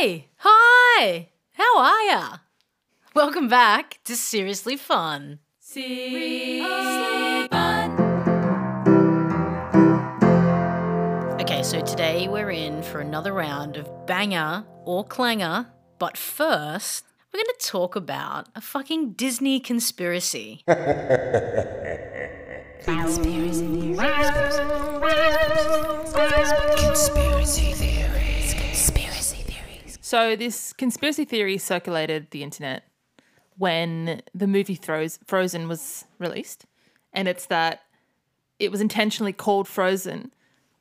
Hey, hi, how are ya? Welcome back to Seriously Fun. Seriously Fun. Okay, so today we're in for another round of banger or clanger, but first, we're going to talk about a fucking Disney conspiracy. Conspiracy theories. Conspiracy theories. So this conspiracy theory circulated the internet when the movie Throws, Frozen was released, and it's that it was intentionally called Frozen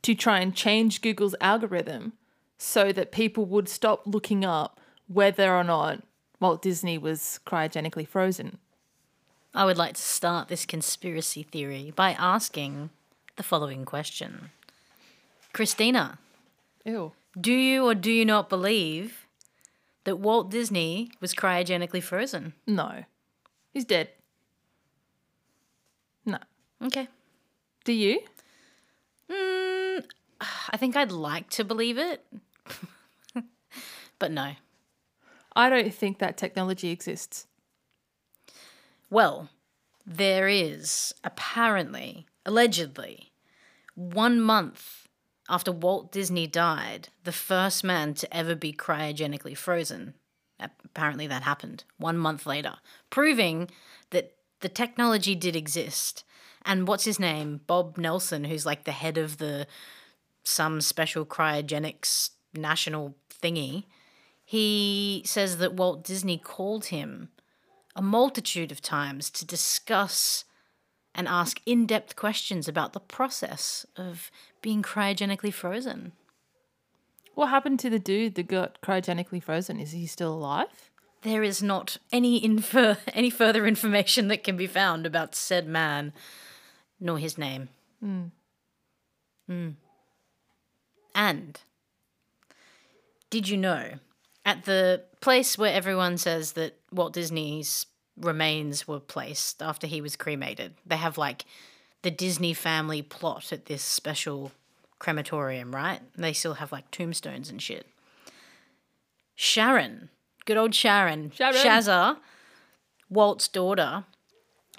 to try and change Google's algorithm so that people would stop looking up whether or not Walt Disney was cryogenically frozen. I would like to start this conspiracy theory by asking the following question Christina, Ew. Do you or do you not believe that Walt Disney was cryogenically frozen? No. He's dead. No. Okay. Do you? Mm, I think I'd like to believe it, but no. I don't think that technology exists. Well, there is apparently, allegedly, one month after Walt Disney died, the first man to ever be cryogenically frozen. Apparently, that happened one month later, proving that the technology did exist. And what's his name? Bob Nelson, who's like the head of the some special cryogenics national thingy. He says that Walt Disney called him a multitude of times to discuss and ask in depth questions about the process of being cryogenically frozen. What happened to the dude that got cryogenically frozen? Is he still alive? There is not any infer- any further information that can be found about said man, nor his name. Mm. And did you know at the place where everyone says that Walt Disney's remains were placed after he was cremated, they have like the Disney family plot at this special crematorium, right? They still have like tombstones and shit. Sharon, good old Sharon, Sharon. Shazza, Walt's daughter,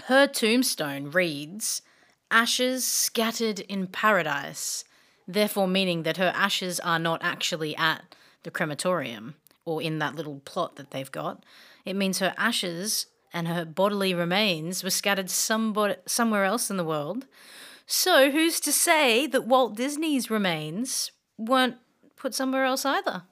her tombstone reads, Ashes scattered in paradise, therefore meaning that her ashes are not actually at the crematorium or in that little plot that they've got. It means her ashes and her bodily remains were scattered somebody, somewhere else in the world. So who's to say that Walt Disney's remains weren't put somewhere else either?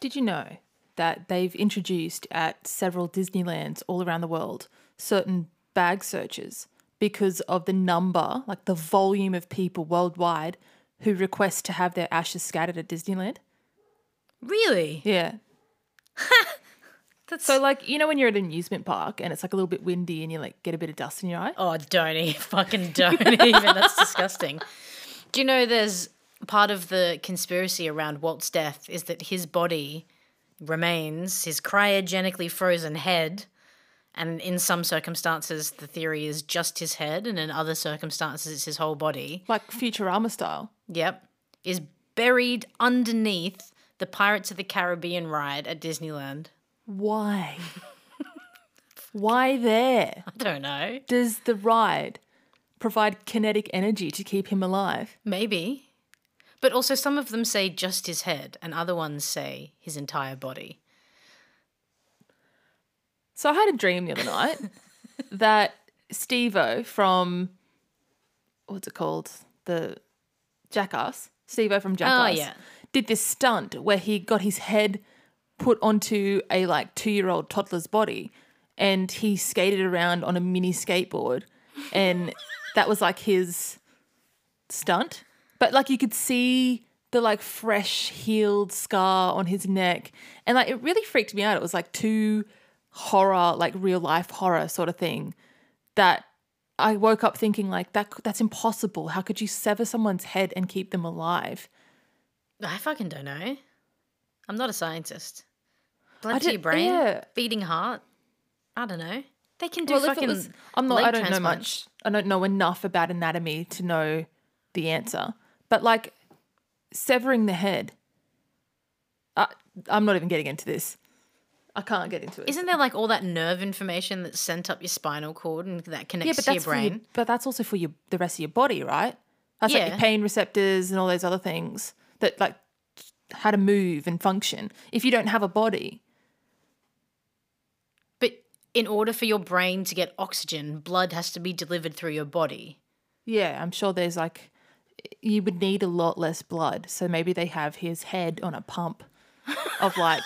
Did you know that they've introduced at several Disneylands all around the world certain bag searches because of the number, like the volume of people worldwide who request to have their ashes scattered at Disneyland? Really? Yeah. That's So, like, you know, when you're at an amusement park and it's like a little bit windy and you like get a bit of dust in your eye? Oh, don't even fucking don't even. That's disgusting. Do you know there's part of the conspiracy around Walt's death is that his body remains his cryogenically frozen head, and in some circumstances the theory is just his head, and in other circumstances it's his whole body. Like Futurama style. Yep, is buried underneath the Pirates of the Caribbean ride at Disneyland. Why? Why there? I don't know. Does the ride provide kinetic energy to keep him alive? Maybe. But also, some of them say just his head, and other ones say his entire body. So I had a dream the other night that Steve-O from what's it called? The Jackass. Steve-O from oh, Jackass. Oh, yeah. Did this stunt where he got his head put onto a like two year old toddler's body and he skated around on a mini skateboard and that was like his stunt. But like you could see the like fresh healed scar on his neck and like it really freaked me out. It was like too horror, like real life horror sort of thing that I woke up thinking like that that's impossible. How could you sever someone's head and keep them alive? I fucking don't know. I'm not a scientist. Blood to your brain, yeah. beating heart. I don't know. They can do Well, fucking. was, I'm not. I don't know much. I don't know enough about anatomy to know the answer. But like severing the head, uh, I'm not even getting into this. I can't get into it. Isn't there like all that nerve information that's sent up your spinal cord and that connects yeah, but to your that's your, brain? but that's also for your the rest of your body, right? That's like Yeah. your pain receptors and all those other things that like how to move and function. If you don't have a body, in order for your brain to get oxygen, blood has to be delivered through your body. yeah, I'm sure there's like you would need a lot less blood. So maybe they have his head on a pump of like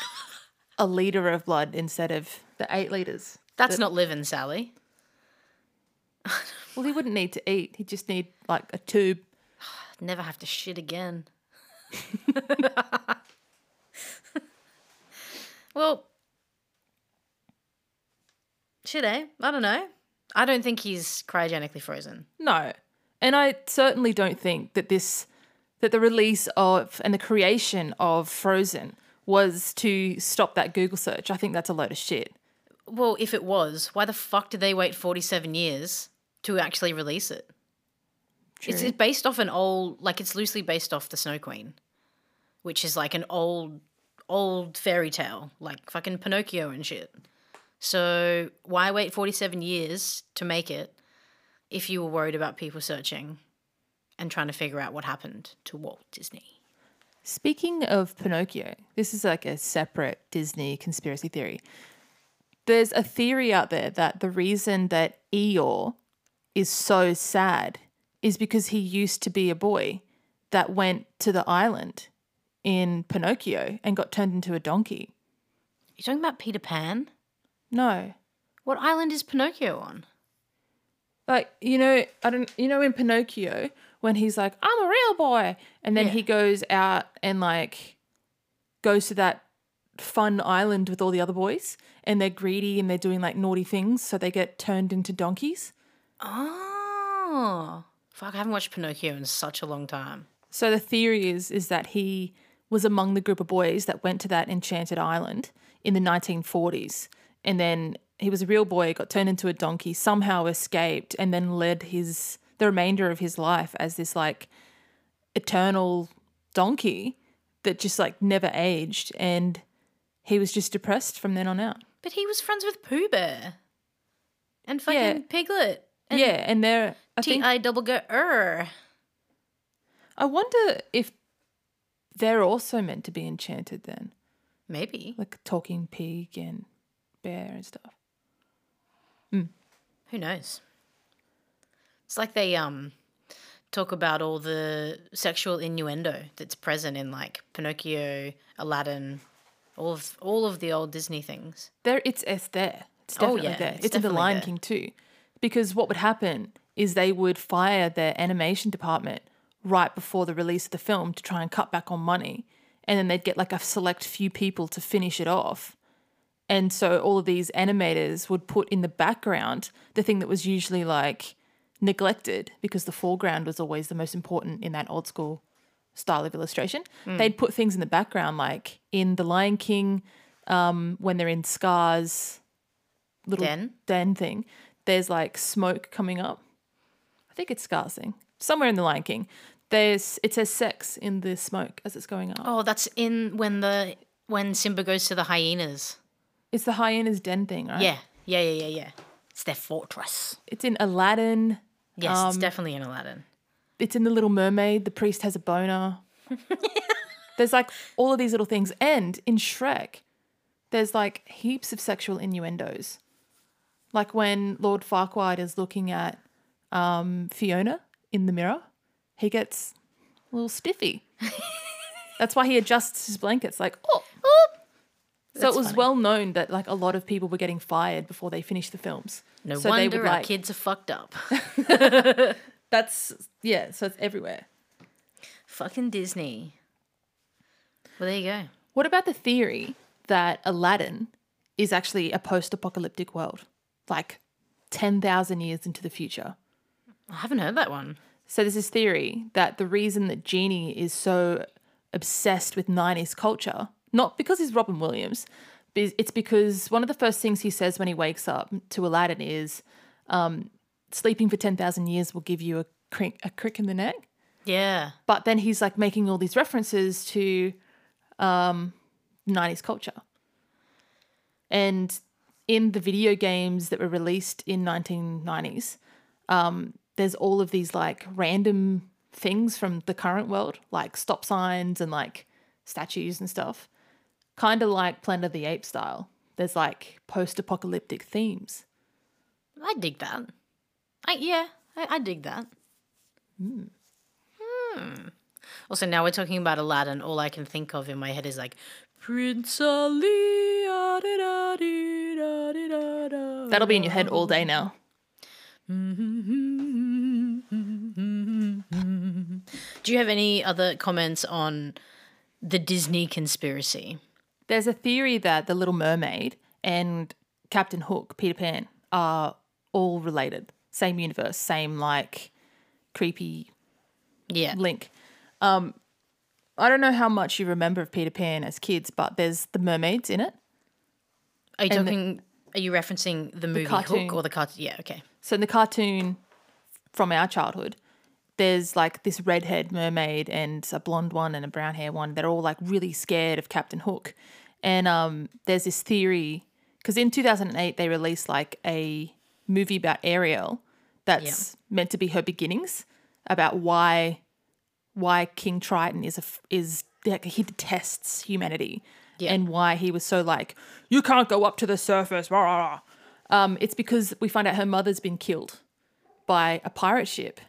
a liter of blood instead of the eight liters. That's not living, Sally. Well, he wouldn't need to eat. He'd just need like a tube. Never have to shit again. well, should eh? I don't know. I don't think he's cryogenically frozen. No. And I certainly don't think that this that the release of and the creation of Frozen was to stop that Google search. I think that's a load of shit. Well, if it was, why the fuck did they wait 47 years to actually release it? It's, True. it's based off an old, like, it's loosely based off The Snow Queen, which is like an old, old fairy tale, like fucking Pinocchio and shit. So why wait 47 years to make it if you were worried about people searching and trying to figure out what happened to Walt Disney? Speaking of Pinocchio, this is like a separate Disney conspiracy theory. There's a theory out there that the reason that Eeyore is so sad is because he used to be a boy that went to the island in Pinocchio and got turned into a donkey. You're talking about Peter Pan? No. What island is Pinocchio on? Like, you know, I don't you know in Pinocchio when he's like, I'm a real boy and then Yeah. he goes out and like goes to that fun island with all the other boys and they're greedy and they're doing like naughty things so they get turned into donkeys. Oh, fuck! I haven't watched Pinocchio in such a long time. So the theory is is that he was among the group of boys that went to that enchanted island in the 1940s and then he was a real boy got turned into a donkey somehow escaped and then led his the remainder of his life as this like eternal donkey that just like never aged and he was just depressed from then on out. But he was friends with Pooh Bear and fucking Yeah. Piglet. And yeah, and there I T I double G er. I wonder if they're also meant to be enchanted then. Maybe. Like talking pig and and stuff. Who knows? It's like they um talk about all the sexual innuendo that's present in like Pinocchio, Aladdin, all of all of the old Disney things. There, it's it's there. It's Oh, definitely yeah, there. it's It's, in the Lion there. King too, because what would happen is they would fire their animation department right before the release of the film to try and cut back on money, and then they'd get like a select few people to finish it off. And so all of these animators would put in the background the thing that was usually like neglected because the foreground was always the most important in that old school style of illustration. Hmm. They'd put things in the background like in The Lion King, um, when they're in Scar's little Den? den thing, there's like smoke coming up. I think it's Scar's thing. Somewhere in The Lion King. There's it says sex in the smoke as it's going up. Oh, that's in when the when Simba goes to the hyenas. It's the hyena's den thing, right? Yeah, yeah, yeah, yeah, yeah. It's their fortress. It's in Aladdin. Yes, Um, it's definitely in Aladdin. It's in The Little Mermaid. The priest has a boner. there's like all of these little things. And in Shrek, there's like heaps of sexual innuendos. Like when Lord Farquaad is looking at um, Fiona in the mirror, he gets a little stiffy. That's why he adjusts his blankets, like, oh, oh. So it was funny. well known that like a lot of people were getting fired before they finished the films. No so they wonder would our like kids are fucked up. that's yeah, so it's everywhere. Fucking Disney. Well, there you go. What about the theory that Aladdin is actually a post apocalyptic world, like 10,000 years into the future? I haven't heard that one. So, there's this theory that the reason that Genie is so obsessed with 90s culture, not because he's Robin Williams, but it's because one of the first things he says when he wakes up to Aladdin is um, sleeping for 10,000 years will give you a crick, a crick in the neck. Yeah. but then he's like making all these references to um 90s culture. And in the video games that were released in 1990s, um, there's all of these like random things from the current world, like stop signs and like statues and stuff. Kind of like Planet of the Apes style. There's like post-apocalyptic themes. I dig that. I yeah, I, I dig that. Hmm. Also, now we're talking about Aladdin. All I can think of in my head is like Prince Ali. da, da, dee, da, dee, da, da. That'll be in your head all day now. Do you have any other comments on the Disney conspiracy? There's a theory that the Little Mermaid and Captain Hook, Peter Pan, are all related. Same universe, same like creepy Yeah. link. Um, I don't know how much you remember of Peter Pan as kids, but there's the mermaids in it. Are you and the- are you referencing the movie cartoon. Hook or the cartoon? Yeah. Okay. So in the cartoon from our childhood, there's like this redhead mermaid and a blonde one and a brown hair one. They're all like really scared of Captain Hook. And um, there's this theory because in 2008 they released like a movie about Ariel that's meant to be her beginnings about why why King Triton is a is like he detests humanity Yeah. and why he was so like you can't go up to the surface. Rah, rah, rah." Um, it's because we find out her mother's been killed by a pirate ship,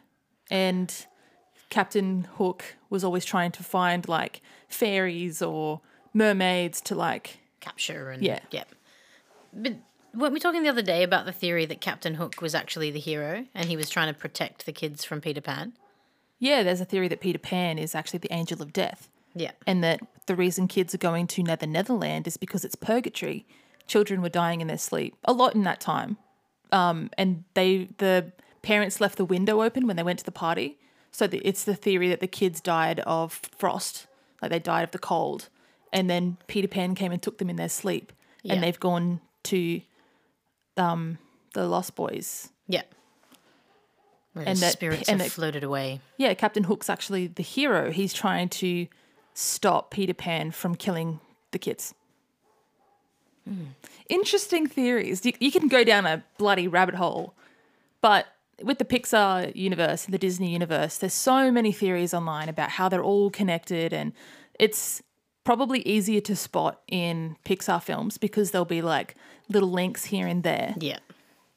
and Captain Hook was always trying to find like fairies or mermaids to like Capture and Yeah. yeah. But weren't we talking the other day about the theory that Captain Hook was actually the hero and he was trying to protect the kids from Peter Pan? yeah. There's a theory that Peter Pan is actually the angel of death. Yeah. and that the reason kids are going to Nether Netherland is because it's purgatory. Children were dying in their sleep a lot in that time, um, and they the parents left the window open when they went to the party. So the, it's the theory that the kids died of frost, like they died of the cold, and then Peter Pan came and took them in their sleep, Yeah. and they've gone to um, the Lost Boys. Yeah. Where And the that- spirits and have that- floated away. Yeah, Captain Hook's actually the hero. He's trying to stop Peter Pan from killing the kids. Interesting theories. You, you can go down a bloody rabbit hole, but with the Pixar universe and the Disney universe, there's so many theories online about how they're all connected, and it's probably easier to spot in Pixar films because there'll be like little links here and there. Yeah.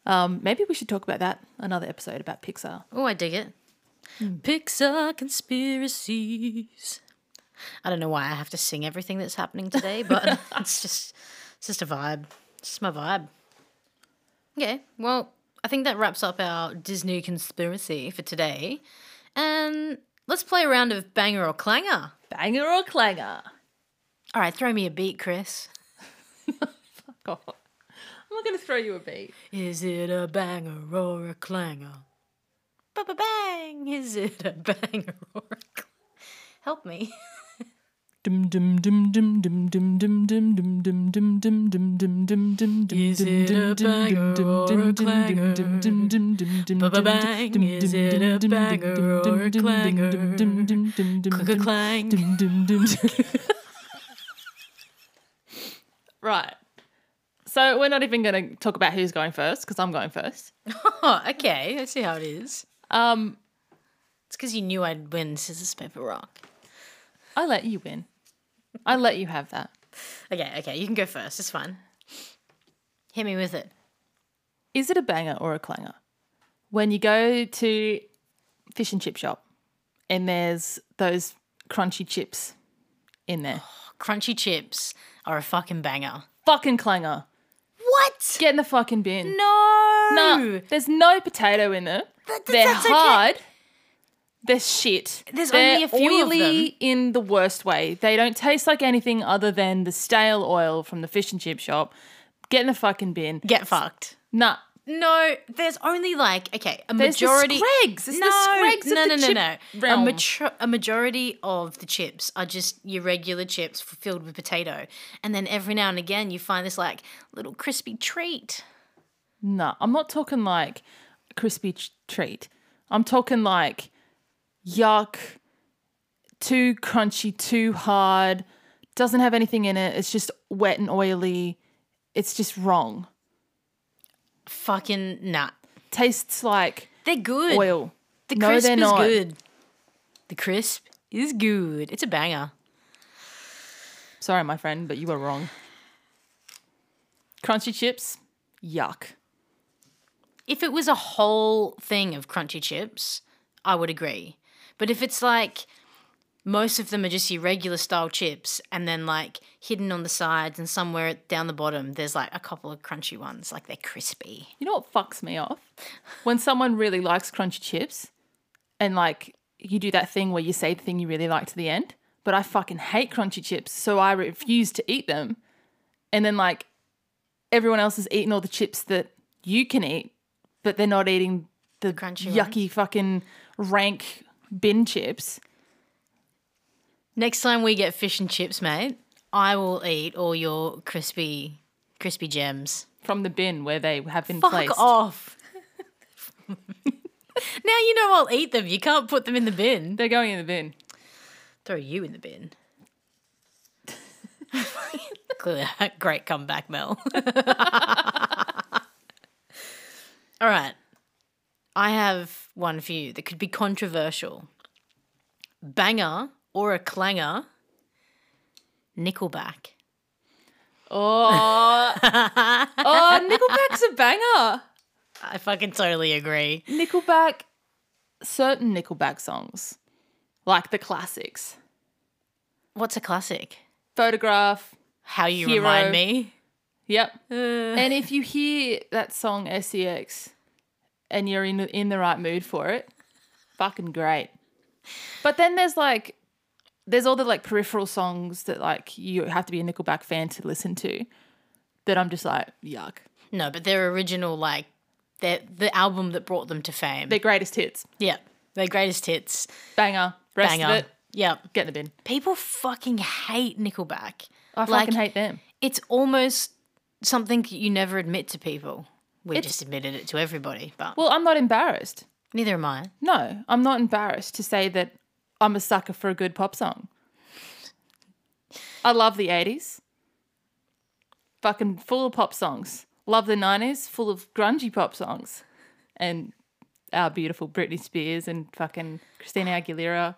Um, maybe we should talk about that another episode about Pixar. Oh, I dig it. Pixar conspiracies. I don't know why I have to sing everything that's happening today, but it's just it's just a vibe. It's just my vibe. Okay, well, I think that wraps up our Disney conspiracy for today. And let's play a round of banger or clanger. Banger or clanger? All right, throw me a beat, Chris. God. I'm not going to throw you a beat. Is it a banger or a clanger? Ba ba bang! Is it a banger or a clanger? Help me. Dum dum dum dum dum dum dum dum dum dum dum dum dum dum dum dum dum Is it a banger or a clanger? Ba-ba-bang, is it a banger or a clanger? Clang. Right. So we're not even going to talk about who's going first because I'm going first. Oh, okay. I see how it is. Um, It's because you knew I'd win scissors, paper, rock. I let you win. I let you have that. Okay, okay. You can go first. It's fine. Hit me with it. Is it a banger or a clanger? When you go to fish and chip shop and there's those crunchy chips in there. Crunchy chips are a fucking banger. Fucking clanger. What? Get in the fucking bin. No. No, there's no potato in them. That- They're that's okay. They're shit. There's They're only a few of oily them. in the worst way. They don't taste like anything other than the stale oil from the fish and chip shop. Get in the fucking bin. Get fucked. Nah. No, there's only like okay, a There's the majority. scrags. It's the no, of no, the no, no, chip no. realm. A, mature, a majority of the chips are just your regular chips filled with potato, and then every now and again you find this like little crispy treat. Nah. I'm not talking like a crispy ch- treat. I'm talking like yuck, too crunchy, too hard, doesn't have anything in it. It's just wet and oily. It's just wrong. Fucking nah. Tastes like They're good. oil. The No, crisp is not. good. The crisp is good. It's a banger. Sorry, my friend, but you were wrong. Crunchy chips, yuck. If it was a whole thing of crunchy chips, I would agree. But if it's like most of them are just your regular style chips and then like hidden on the sides and somewhere down the bottom there's like a couple of crunchy ones like they're crispy. You know what fucks me off? When someone really likes crunchy chips and like you do that thing where you say the thing you really like to the end, but I fucking hate crunchy chips, so I refuse to eat them. And then like everyone else is eating all the chips that you can eat, but they're not eating the Crunchy yucky fucking rank bin chips. Next time we get fish and chips, mate, I will eat all your crispy crispy gems. From the bin where they have been Fuck placed. off. now you know I'll eat them. You can't put them in the bin. They're going in the bin. Throw you in the bin. Great comeback, Mel. All right. I have one for you that could be controversial. Banger or a clanger? Nickelback. Oh, oh, Nickelback's a banger. I fucking totally agree. Nickelback, certain Nickelback songs, like the classics, What's a classic? Photograph. How you Hero. remind me. Yep. Uh, And if you hear that song SEX and you're in in the right mood for it, fucking great. But then there's like there's all the like peripheral songs that like you have to be a Nickelback fan to listen to that I'm just like yuck. no, but their original, like, their, the album that brought them to fame. Their greatest hits. yeah, their greatest hits. Banger. Rest Banger. of it, Yep. get in the bin. People fucking hate Nickelback. I Like- fucking hate them. It's almost something you never admit to people. We It's- just admitted it to everybody, but Well, I'm not embarrassed. neither am I. No, I'm not embarrassed to say that I'm a sucker for a good pop song. I love the 80s. Fucking full of pop songs. Love the 90s, full of grungy pop songs. And our beautiful Britney Spears and fucking Christina Aguilera.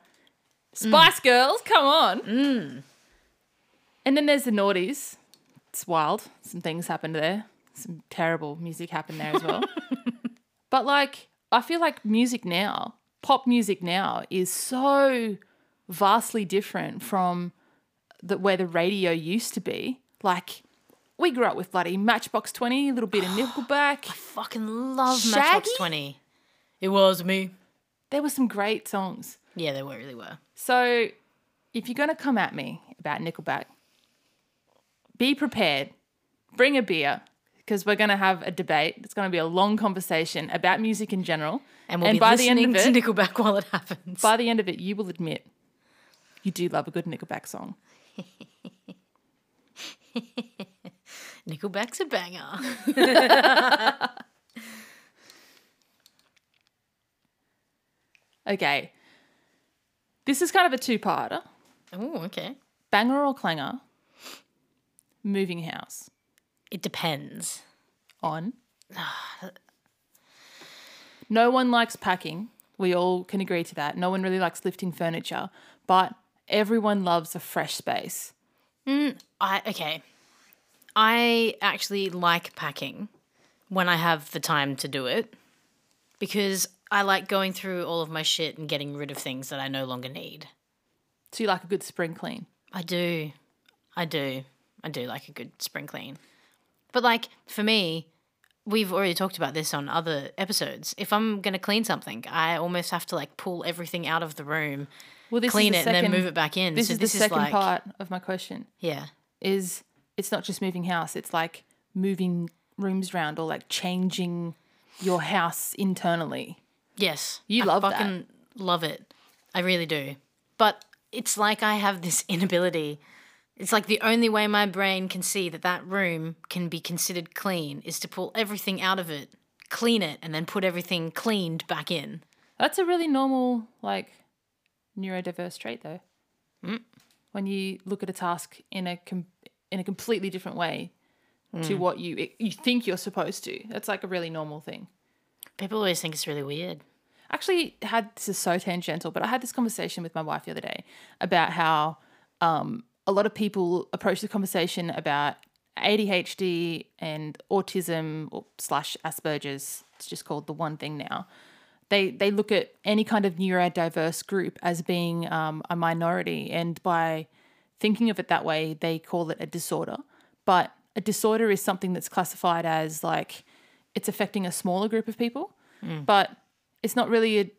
Spice Girls, come on. Mm. And then there's the noughties. It's wild. Some things happened there. Some terrible music happened there as well. But like, I feel like music now, pop music now, is so vastly different from the where the radio used to be. Like, we grew up with bloody Matchbox Twenty, a little bit of Nickelback. I fucking love Shaggy? Matchbox 20. It was me. There were some great songs. Yeah, they were, really were. So, if you're gonna come at me about Nickelback, be prepared. Bring a beer because we're gonna have a debate. It's gonna be a long conversation about music in general. And we'll be by the end of it, to Nickelback while it happens. by the end of it, you will admit you do love a good Nickelback song. Nickelback's a banger. Okay. This is kind of a two-parter. oh, okay. Banger or clanger? Moving house. It depends. On. no one likes packing. We all can agree to that. No one really likes lifting furniture, but everyone loves a fresh space. Mm, I okay. I actually like packing when I have the time to do it because I like going through all of my shit and getting rid of things that I no longer need. So you like a good spring clean. I do. I do. I do like a good spring clean. But like for me, we've already talked about this on other episodes. If I'm going to clean something, I almost have to like pull everything out of the room, Well, this clean it the and then move it back in. This so is this the second is like part of my question. yeah. Is it's not just moving house, it's like moving rooms around or like changing your house internally. Yes. You I love that. fucking love it. I really do. But it's like I have this inability. It's like the only way my brain can see that that room can be considered clean is to pull everything out of it, clean it, and then put everything cleaned back in. That's a really normal, like, neurodiverse trait, though. when you look at a task in a com- in a completely different way to what you you think you're supposed to. That's like a really normal thing. People always think it's really weird. actually had this is so tangential, but I had this conversation with my wife the other day about how um, a lot of people approach the conversation about ADHD and autism or slash Asperger's. It's just called the one thing now. They they look at any kind of neurodiverse group as being um, a minority, and by thinking of it that way, they call it a disorder. But a disorder is something that's classified as like it's affecting a smaller group of people, but it's not really a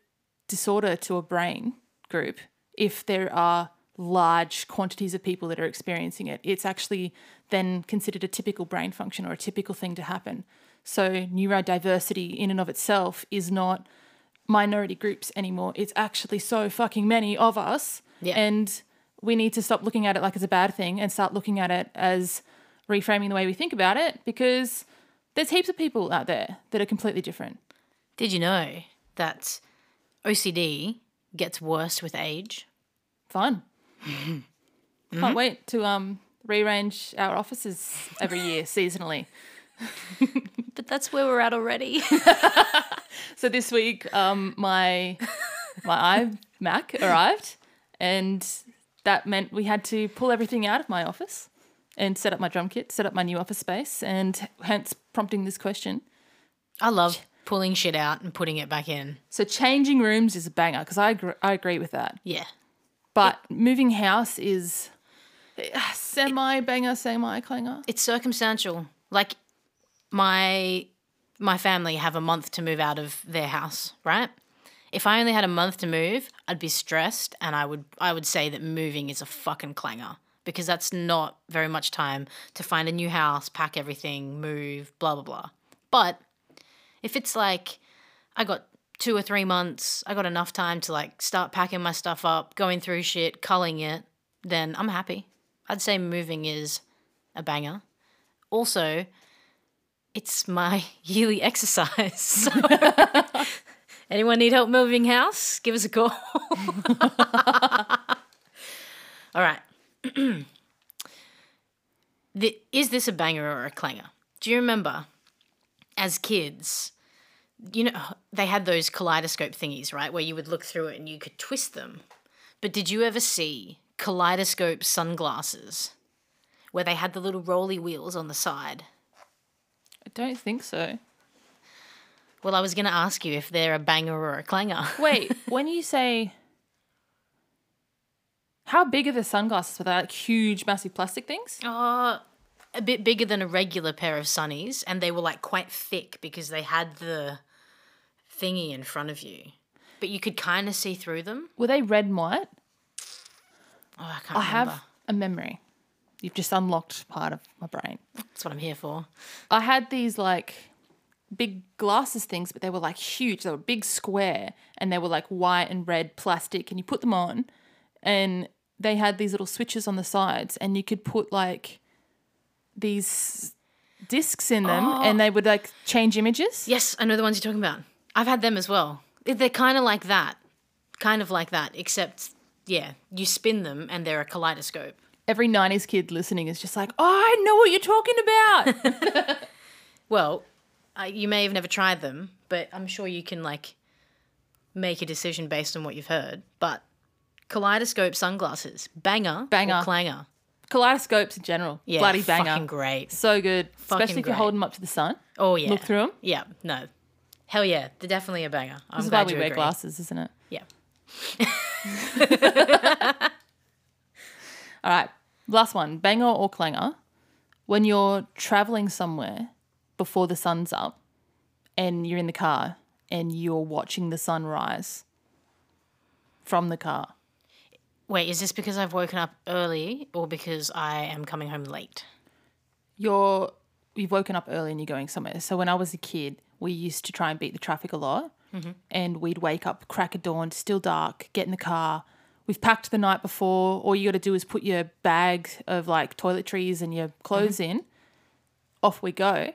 disorder to a brain group if there are large quantities of people that are experiencing it. It's actually then considered a typical brain function or a typical thing to happen. So neurodiversity in and of itself is not minority groups anymore. It's actually so fucking many of us. Yeah. And we need to stop looking at it like it's a bad thing and start looking at it as reframing the way we think about it because there's heaps of people out there that are completely different. Did you know that OCD gets worse with age? Fun. Can't wait to um rearrange our offices every year seasonally. But that's where we're at already. So this week, um, my my iMac arrived, and that meant we had to pull everything out of my office and set up my drum kit, set up my new office space, and hence prompting this question. I love pulling shit out and putting it back in. So changing rooms is a banger because I I agree with that. Yeah. But moving house is semi banger, semi clanger. It's circumstantial. Like my my family have a month to move out of their house, right? If I only had a month to move, I'd be stressed and I would I would say that moving is a fucking clanger because that's not very much time to find a new house, pack everything, move, blah blah blah. But if it's like I got 2 or 3 months, I got enough time to like start packing my stuff up, going through shit, culling it, then I'm happy. I'd say moving is a banger. Also, it's my yearly exercise. So anyone need help moving house? Give us a call. All right. the, is this a banger or a clanger? Do you remember as kids, you know, they had those kaleidoscope thingies, right? Where you would look through it and you could twist them. But did you ever see kaleidoscope sunglasses where they had the little rolly wheels on the side? I don't think so. Well, I was going to ask you if they're a banger or a clanger. Wait, when you say how big are the sunglasses? Were they like huge, massive plastic things? Uh, a bit bigger than a regular pair of sunnies, and they were like quite thick because they had the thingy in front of you. But you could kind of see through them. Were they red and white? Oh, I can't I remember. have a memory. You've just unlocked part of my brain. That's what I'm here for. I had these like big glasses things, but they were like huge. They were big square and they were like white and red plastic. And you put them on and they had these little switches on the sides and you could put like these discs in them and oh. they would like change images. Yes, I know the ones you're talking about. I've had them as well. They're kind of like that. Kind of like that, except, yeah, you spin them and they're a kaleidoscope. Every 90s kid listening is just like, oh, I know what you're talking about. Well, uh, you may have never tried them, but I'm sure you can like make a decision based on what you've heard. But kaleidoscope sunglasses, banger, Banger. clanger, Kaleidoscopes in general. yeah, Bloody banger. fucking great. So good. Fucking Especially if you great. hold them up to the sun. Oh yeah, Look through them. Yeah, no, hell yeah, they're definitely a banger. I'm This is why glad we you wear agree. glasses, isn't it? Yeah, All right. Last one. Banger or clanger. When you're traveling somewhere before the sun's up and you're in the car and you're watching the sun rise from the car. wait, is this because I've woken up early or because I am coming home late? You're you've woken up early and you're going somewhere. So when I was a kid, we used to try and beat the traffic a lot. Mm-hmm. And we'd wake up crack of dawn, still dark, get in the car. We've packed the night before. All you got to do is put your bag of like toiletries and your clothes mm-hmm. in. Off we go.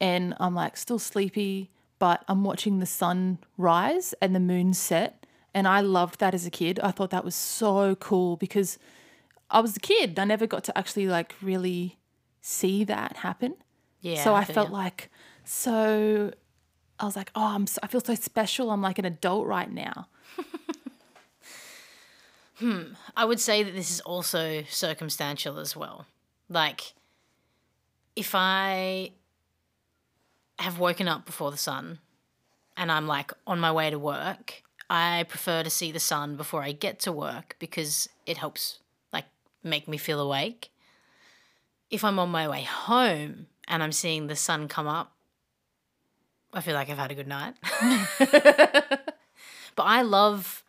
And I'm like still sleepy, but I'm watching the sun rise and the moon set. And I loved that as a kid. I thought that was so cool because I was a kid. I never got to actually like really see that happen. Yeah. so I felt ya. like so. I was like, oh, I'm. So, I feel so special. I'm like an adult right now. hmm. I would say that this is also circumstantial as well. Like, if I have woken up before the sun and I'm like on my way to work, I prefer to see the sun before I get to work because it helps like make me feel awake. If I'm on my way home and I'm seeing the sun come up, I feel like I've had a good night. but I love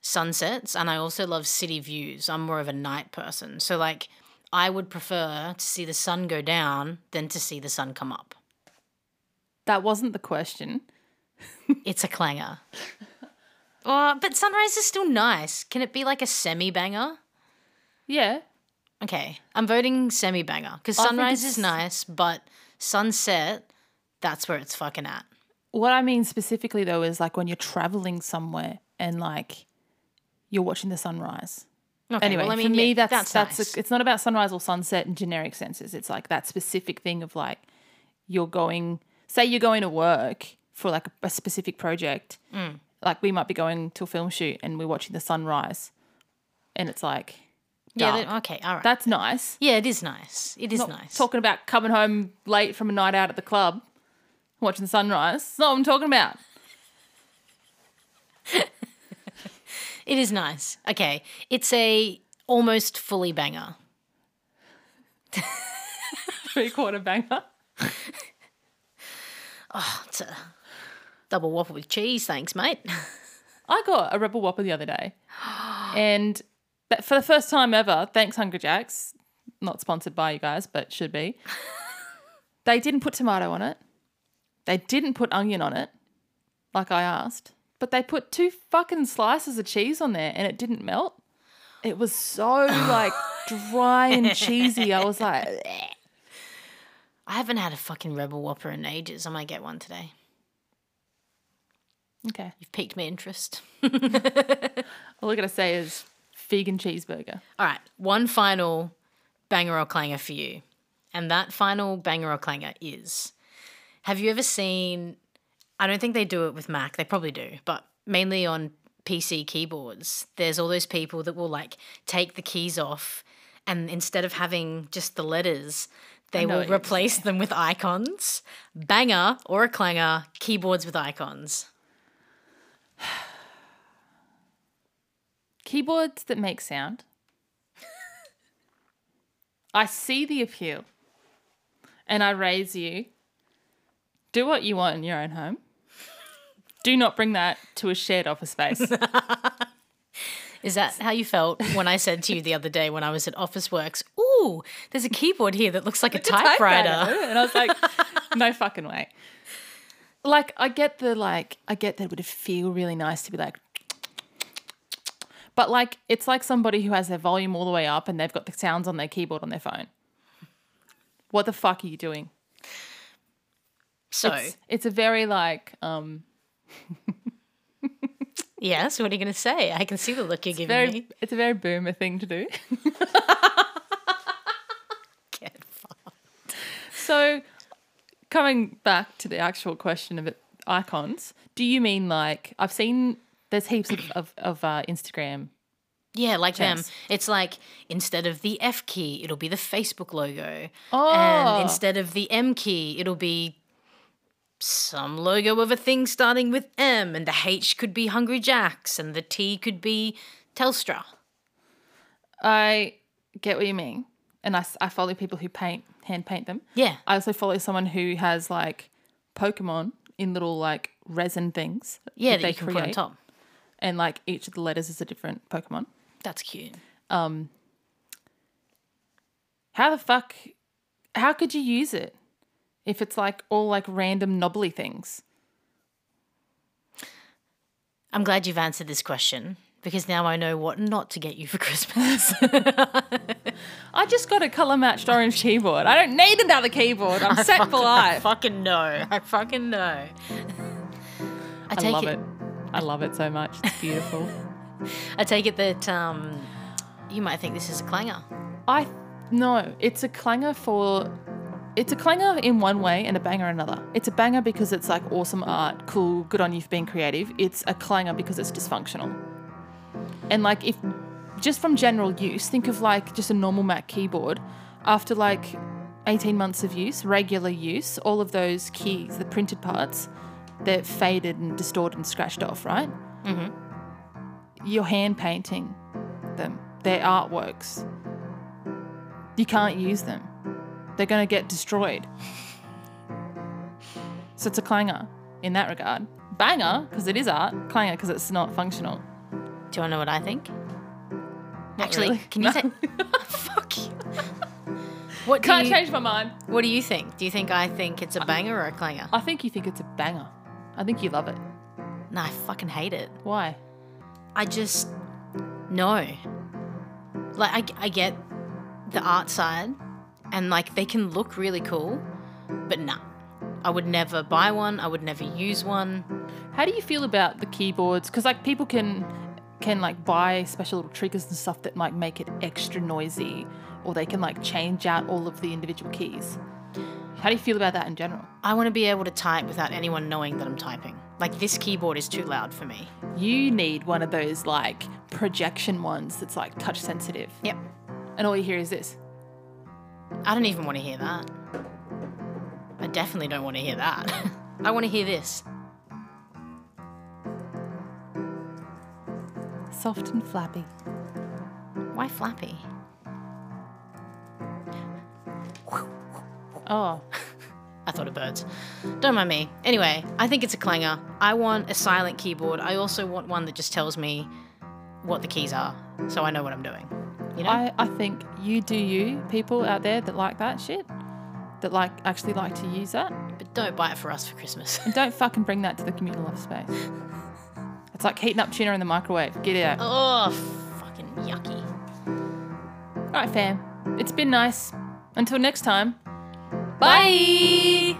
sunsets and I also love city views. I'm more of a night person. So like I would prefer to see the sun go down than to see the sun come up. That wasn't the question. It's a clanger. Oh, but sunrise is still nice. Can it be like a semi banger? Yeah, Okay, I'm voting semi banger because I think sunrise is it's- nice, but sunset, that's where it's fucking at. What I mean specifically though is like when you're traveling somewhere and like you're watching the sunrise. Okay, Anyway, well, I for me, yeah, that's that's, nice. a, it's not about sunrise or sunset in generic senses. It's like that specific thing of like you're going, say you're going to work for like a, a specific project. Mm. Like we might be going to a film shoot and we're watching the sunrise, and it's like yeah, that- okay, all right. that's nice. yeah, it is nice. It is Not nice. Talking about coming home late from a night out at the club, watching the sunrise. That's not what I'm talking about. It is nice. Okay, it's a almost fully banger. Three quarter banger. Oh, it's a double whopper with cheese, thanks, mate. I got a Rebel Whopper the other day, and that- for the first time ever, thanks Hungry Jacks, not sponsored by you guys, but should be. They didn't put tomato on it. They didn't put onion on it, like I asked. But they put two fucking slices of cheese on there, and it didn't melt. It was so like dry and cheesy. I was like, "Bleh." I haven't had a fucking Rebel Whopper in ages. I might get one today. okay. You've piqued my interest. All I gotta say is vegan cheeseburger. All right, one final banger or clanger for you. And that final banger or clanger is Have you ever seen? I don't think they do it with Mac, they probably do, but mainly on PC keyboards, there's all those people that will like take the keys off and instead of having just the letters, they will replace them with icons. Banger or a clanger, keyboards with icons. Keyboards that make sound. I see the appeal. And I raise you. Do what you want in your own home. Do not bring that to a shared office space. Is that how you felt when I said to you the other day when I was at Officeworks, ooh, there's a keyboard here that looks like a typewriter? And I was like, no fucking way. Like, I get the, like, I get that it would feel really nice to be like, but like, it's like somebody who has their volume all the way up and they've got the sounds on their keyboard on their phone. What the fuck are you doing? So, It's, it's a very like, um, yes, what are you going to say? I can see the look you're giving very, me. it's a very boomer thing to do. Get fucked. So, coming back to the actual question of it, icons, do you mean like I've seen there's heaps of of, of uh, Instagram. Yeah, like them. It's like instead of the F key, it'll be the Facebook logo. Oh, And instead of the M key, it'll be some logo of a thing starting with M. And the H could be Hungry Jacks. And the T could be Telstra. I get what you mean, and I, I follow people who paint hand paint them. Yeah. I also follow someone who has like Pokemon in little like resin things. Yeah, that that, can put on top. And like each of the letters is a different Pokemon. That's cute. Um, how the fuck? How could you use it if it's like all like random knobbly things? I'm glad you've answered this question because now I know what not to get you for Christmas. I just got a color matched orange keyboard. I don't need another keyboard. I'm set for life. I fucking know. I fucking know. I I take love it, it. I love it so much. It's beautiful. I take it that um, you might think this is a clanger. I no, it's a clanger for it's a clanger in one way and a banger another. It's a banger because it's like awesome art, cool, good on you for being creative. It's a clanger because it's dysfunctional. And like if just from general use, think of like just a normal Mac keyboard. After like 18 months of use, regular use, all of those keys, the printed parts, they're faded and distorted and scratched off, right? Mhm. You're hand painting them. They're artworks. You can't use them. They're going to get destroyed. So it's a clanger in that regard. Banger, because it is art. Clanger, because it's not functional. Do you want to know what I think? Not Actually, really. can you No. say fuck you? What Can't you, change my mind. What do you think? Do you think I think it's a banger or a clanger? I think you think it's a banger. I think you love it. No, I fucking hate it. Why? I just no. Like I, I get the art side, and like they can look really cool, but nah. I would never buy one. I would never use one. How do you feel about the keyboards? Because like people can can like buy special little triggers and stuff that might make it extra noisy, or they can like change out all of the individual keys. How do you feel about that in general? I want to be able to type without anyone knowing that I'm typing. Like this keyboard is too loud for me. You need one of those like projection ones that's like touch sensitive, Yep. and all you hear is this. I don't even want to hear that. I definitely don't want to hear that. I want to hear this. Soft and flappy. Why flappy? Oh, I thought of birds. Don't mind me. Anyway, I think it's a clanger. I want a silent keyboard. I also want one that just tells me what the keys are, so I know what I'm doing. You know? I, I think you do you, people out there that like that shit, that like actually like to use that. but don't buy it for us for Christmas. And don't fucking bring that to the communal office space. It's like heating up tuna in the microwave. Get it out. oh, fucking yucky. All right, fam. It's been nice. Until next time. Bye.